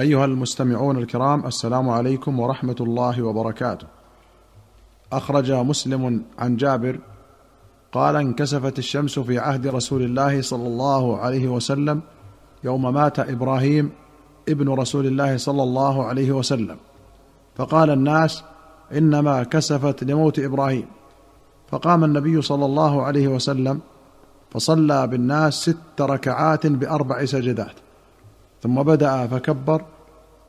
أيها المستمعون الكرام السلام عليكم ورحمة الله وبركاته. أخرج مسلم عن جابر قال انكسفت الشمس في عهد رسول الله صلى الله عليه وسلم يوم مات إبراهيم ابن رسول الله صلى الله عليه وسلم. فقال الناس إنما كسفت لموت إبراهيم. فقام النبي صلى الله عليه وسلم فصلى بالناس ست ركعات بأربع سجدات. ثم بدأ فكبر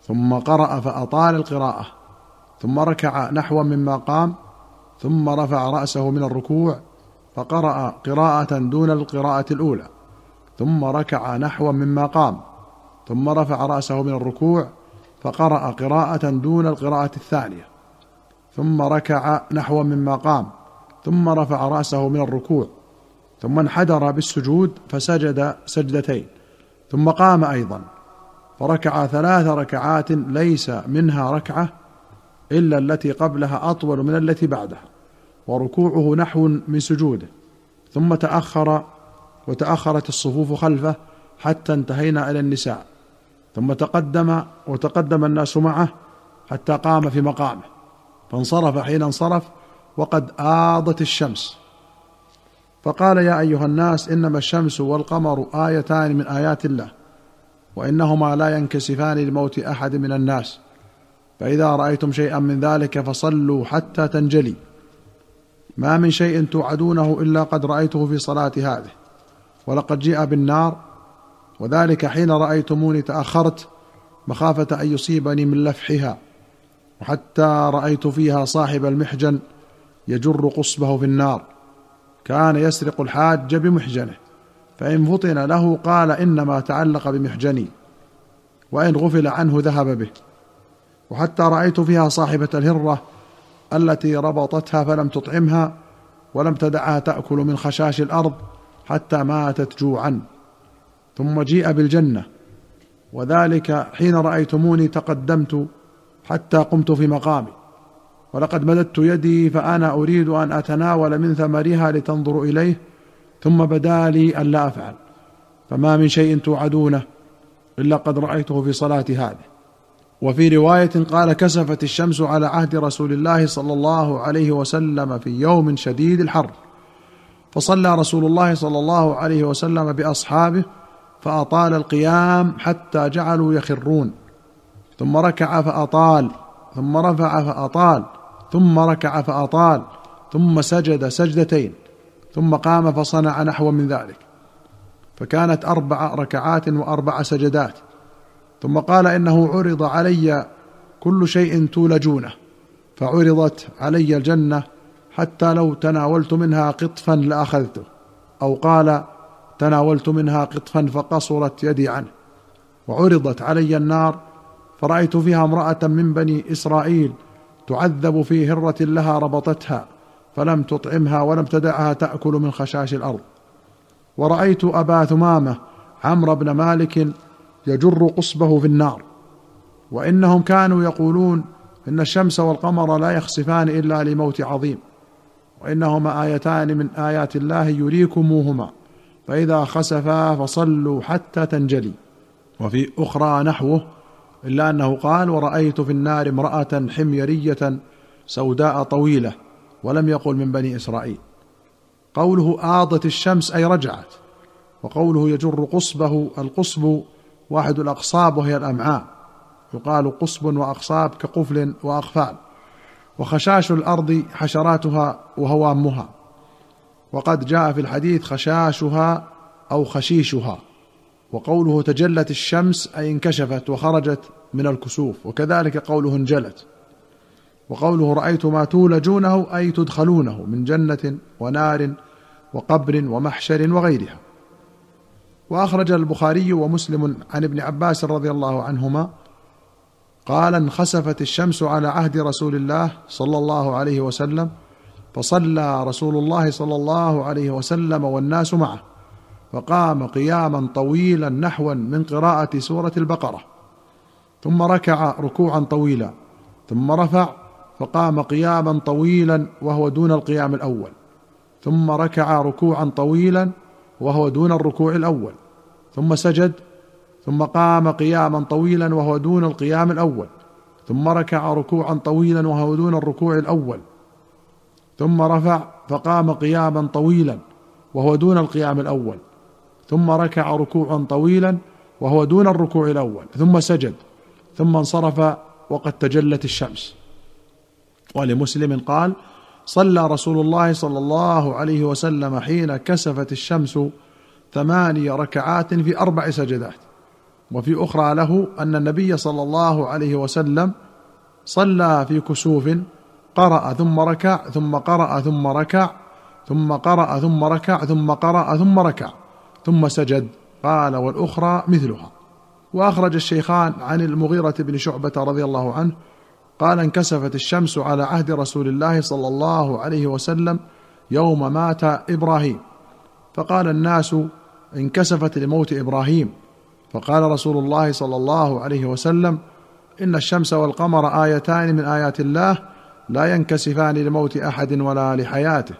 ثم قرأ فأطال القراءة ثم ركع نحوا مما قام ثم رفع رأسه من الركوع فقرأ قراءة دون القراءة الأولى ثم ركع نحوا مما قام ثم رفع رأسه من الركوع فقرأ قراءة دون القراءة الثانية ثم ركع نحوا مما قام ثم رفع رأسه من الركوع ثم انحدر بالسجود فسجد سجدتين ثم قام أيضا. فركع ثلاث ركعات ليس منها ركعة إلا التي قبلها أطول من التي بعدها وركوعه نحو من سجوده ثم تأخر وتأخرت الصفوف خلفه حتى انتهينا إلى النساء ثم تقدم وتقدم الناس معه حتى قام في مقامه فانصرف حين انصرف وقد آضت الشمس. فقال يا أيها الناس إنما الشمس والقمر آيتان من آيات الله وإنهما لا ينكسفان لموت أحد من الناس. فإذا رأيتم شيئا من ذلك فصلوا حتى تنجلي. ما من شيء توعدونه إلا قد رأيته في صلاة هذه. ولقد جيء بالنار. وذلك حين رأيتموني تأخرت. مخافة أن يصيبني من لفحها. وحتى رأيت فيها صاحب المحجن يجر قصبه في النار. كان يسرق الحاج بمحجنه. فإن فطن له قال إنما تعلق بمحجني وإن غفل عنه ذهب به. وحتى رأيت فيها صاحبة الهرة التي ربطتها فلم تطعمها ولم تدعها تأكل من خشاش الأرض حتى ماتت جوعا. ثم جيء بالجنة. وذلك حين رأيتموني تقدمت حتى قمت في مقامي. ولقد مددت يدي فأنا أريد أن أتناول من ثمرها لتنظروا إليه ثم بدا لي ألا أفعل. فما من شيء توعدونه إلا قد رأيته في صلاتي هذه. وفي رواية قال كسفت الشمس على عهد رسول الله صلى الله عليه وسلم في يوم شديد الحر. فصلى رسول الله صلى الله عليه وسلم بأصحابه فأطال القيام حتى جعلوا يخرون. ثم ركع فأطال ثم رفع فأطال ثم ركع فأطال ثم سجد سجدتين. ثم قام فصنع نحو من ذلك. فكانت أربع ركعات وأربع سجدات. ثم قال إنه عرض علي كل شيء تولجونه. فعرضت علي الجنة حتى لو تناولت منها قطفا لأخذته. أو قال تناولت منها قطفا فقصرت يدي عنه. وعرضت علي النار فرأيت فيها امرأة من بني إسرائيل تعذب في هرة لها ربطتها. فلم تطعمها ولم تدعها تأكل من خشاش الأرض. ورأيت أبا ثمامة عمرو بن مالك يجر قصبه في النار. وإنهم كانوا يقولون إن الشمس والقمر لا يخسفان إلا لموت عظيم. وإنهما آيتان من آيات الله يريكموهما. فإذا خسفا فصلوا حتى تنجلي. وفي أخرى نحوه إلا أنه قال ورأيت في النار امرأة حميرية سوداء طويلة ولم يقل من بني إسرائيل. قوله آضت الشمس أي رجعت. وقوله يجر قصبه القصب واحد الأقصاب وهي الأمعاء. يقال قصب وأقصاب كقفل وأقفال. وخشاش الأرض حشراتها وهوامها. وقد جاء في الحديث خشاشها أو خشيشها. وقوله تجلت الشمس أي انكشفت وخرجت من الكسوف. وكذلك قوله انجلت. وقوله رأيت ما تولجونه أي تدخلونه من جنة ونار وقبر ومحشر وغيرها. وأخرج البخاري ومسلم عن ابن عباس رضي الله عنهما قال انخسفت الشمس على عهد رسول الله صلى الله عليه وسلم فصلى رسول الله صلى الله عليه وسلم والناس معه فقام قياما طويلا نحوا من قراءة سورة البقرة ثم ركع ركوعا طويلا ثم رفع فقام قياما طويلا وهو دون القيام الأول ثم ركع ركوعا طويلا وهو دون الركوع الأول ثم سجد ثم قام قياما طويلا وهو دون القيام الأول ثم ركع ركوعا طويلا وهو دون الركوع الأول ثم رفع فقام قياما طويلا وهو دون القيام الأول ثم ركع ركوعا طويلا وهو دون الركوع الأول ثم سجد ثم انصرف وقد تجلت الشمس. ولمسلم قال صلى رسول الله صلى الله عليه وسلم حين كسفت الشمس ثماني ركعات في أربع سجدات. وفي أخرى له أن النبي صلى الله عليه وسلم صلى في كسوف قرأ ثم ركع ثم قرأ ثم ركع ثم قرأ ثم ركع ثم قرأ ثم ركع ثم سجد. قال والأخرى مثلها. وأخرج الشيخان عن المغيرة بن شعبة رضي الله عنه قال انكسفت الشمس على عهد رسول الله صلى الله عليه وسلم يوم مات إبراهيم. فقال الناس انكسفت لموت إبراهيم. فقال رسول الله صلى الله عليه وسلم إن الشمس والقمر آيتان من آيات الله لا ينكسفان لموت أحد ولا لحياته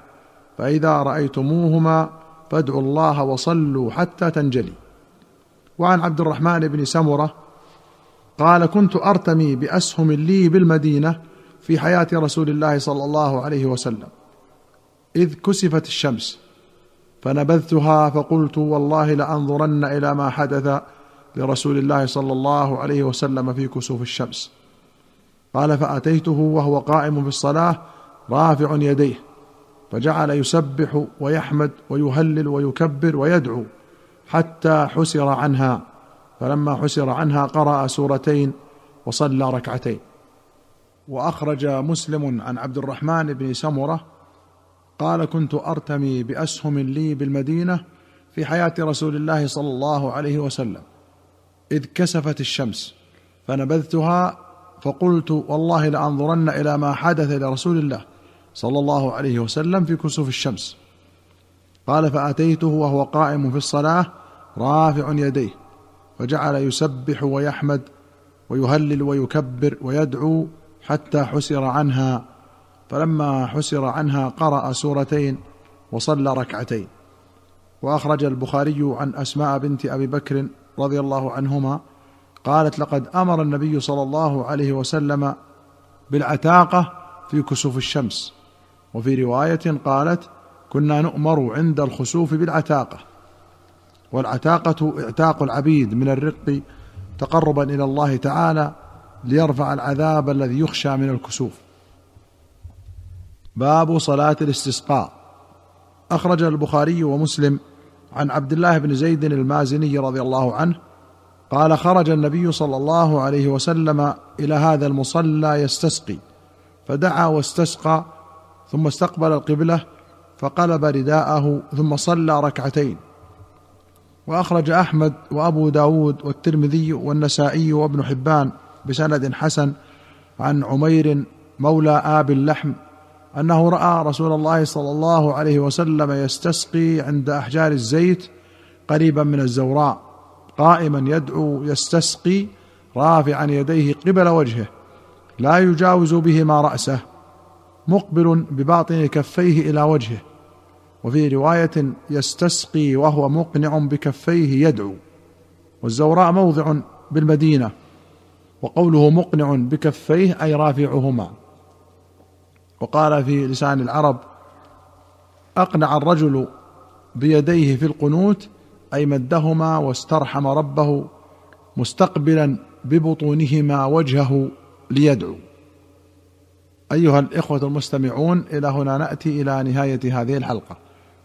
فإذا رأيتموهما فادعوا الله وصلوا حتى تنجلي. وعن عبد الرحمن بن سمرة قال كنت أرتمي بأسهم لي بالمدينة في حياة رسول الله صلى الله عليه وسلم. إذ كسفت الشمس فنبذتها فقلت والله لأنظرن إلى ما حدث لرسول الله صلى الله عليه وسلم في كسوف الشمس. قال فأتيته وهو قائم في الصلاة رافع يديه فجعل يسبح ويحمد ويهلل ويكبر ويدعو حتى حسر عنها. فلما حسر عنها قرأ سورتين وصلى ركعتين. وأخرج مسلم عن عبد الرحمن بن سمرة قال كنت أرتمي بأسهم لي بالمدينة في حياة رسول الله صلى الله عليه وسلم إذ كسفت الشمس فنبذتها فقلت والله لأنظرن إلى ما حدث لرسول الله صلى الله عليه وسلم في كسوف الشمس. قال فأتيته وهو قائم في الصلاة رافع يديه فجعل يسبح ويحمد ويهلل ويكبر ويدعو حتى حسر عنها. فلما حسر عنها قرأ سورتين وصلى ركعتين. وأخرج البخاري عن أسماء بنت أبي بكر رضي الله عنهما قالت لقد أمر النبي صلى الله عليه وسلم بالعتاقة في كسوف الشمس. وفي رواية قالت كنا نؤمر عند الخسوف بالعتاقة. والعتاقة اعتاق العبيد من الرق تقربا إلى الله تعالى ليرفع العذاب الذي يخشى من الكسوف. باب صلاة الاستسقاء. اخرج البخاري ومسلم عن عبد الله بن زيد المازني رضي الله عنه قال خرج النبي صلى الله عليه وسلم إلى هذا المصلى يستسقي فدعا واستسقى ثم استقبل القبلة فقلب رداءه ثم صلى ركعتين. وأخرج أحمد وأبو داود والترمذي والنسائي وابن حبان بسند حسن عن عمير مولى آب اللحم أنه رأى رسول الله صلى الله عليه وسلم يستسقي عند أحجار الزيت قريبا من الزوراء قائما يدعو يستسقي رافعا يديه قبل وجهه لا يجاوز بهما رأسه مقبل بباطن كفيه إلى وجهه. وفي رواية يستسقي وهو مقنع بكفيه يدعو والزوراء موضع بالمدينة وقوله مقنع بكفيه أي رافعهما. وقال في لسان العرب أقنع الرجل بيديه في القنوت أي مدهما واسترحم ربه مستقبلا ببطونهما وجهه ليدعو. أيها الإخوة المستمعون إلى هنا نأتي إلى نهاية هذه الحلقة.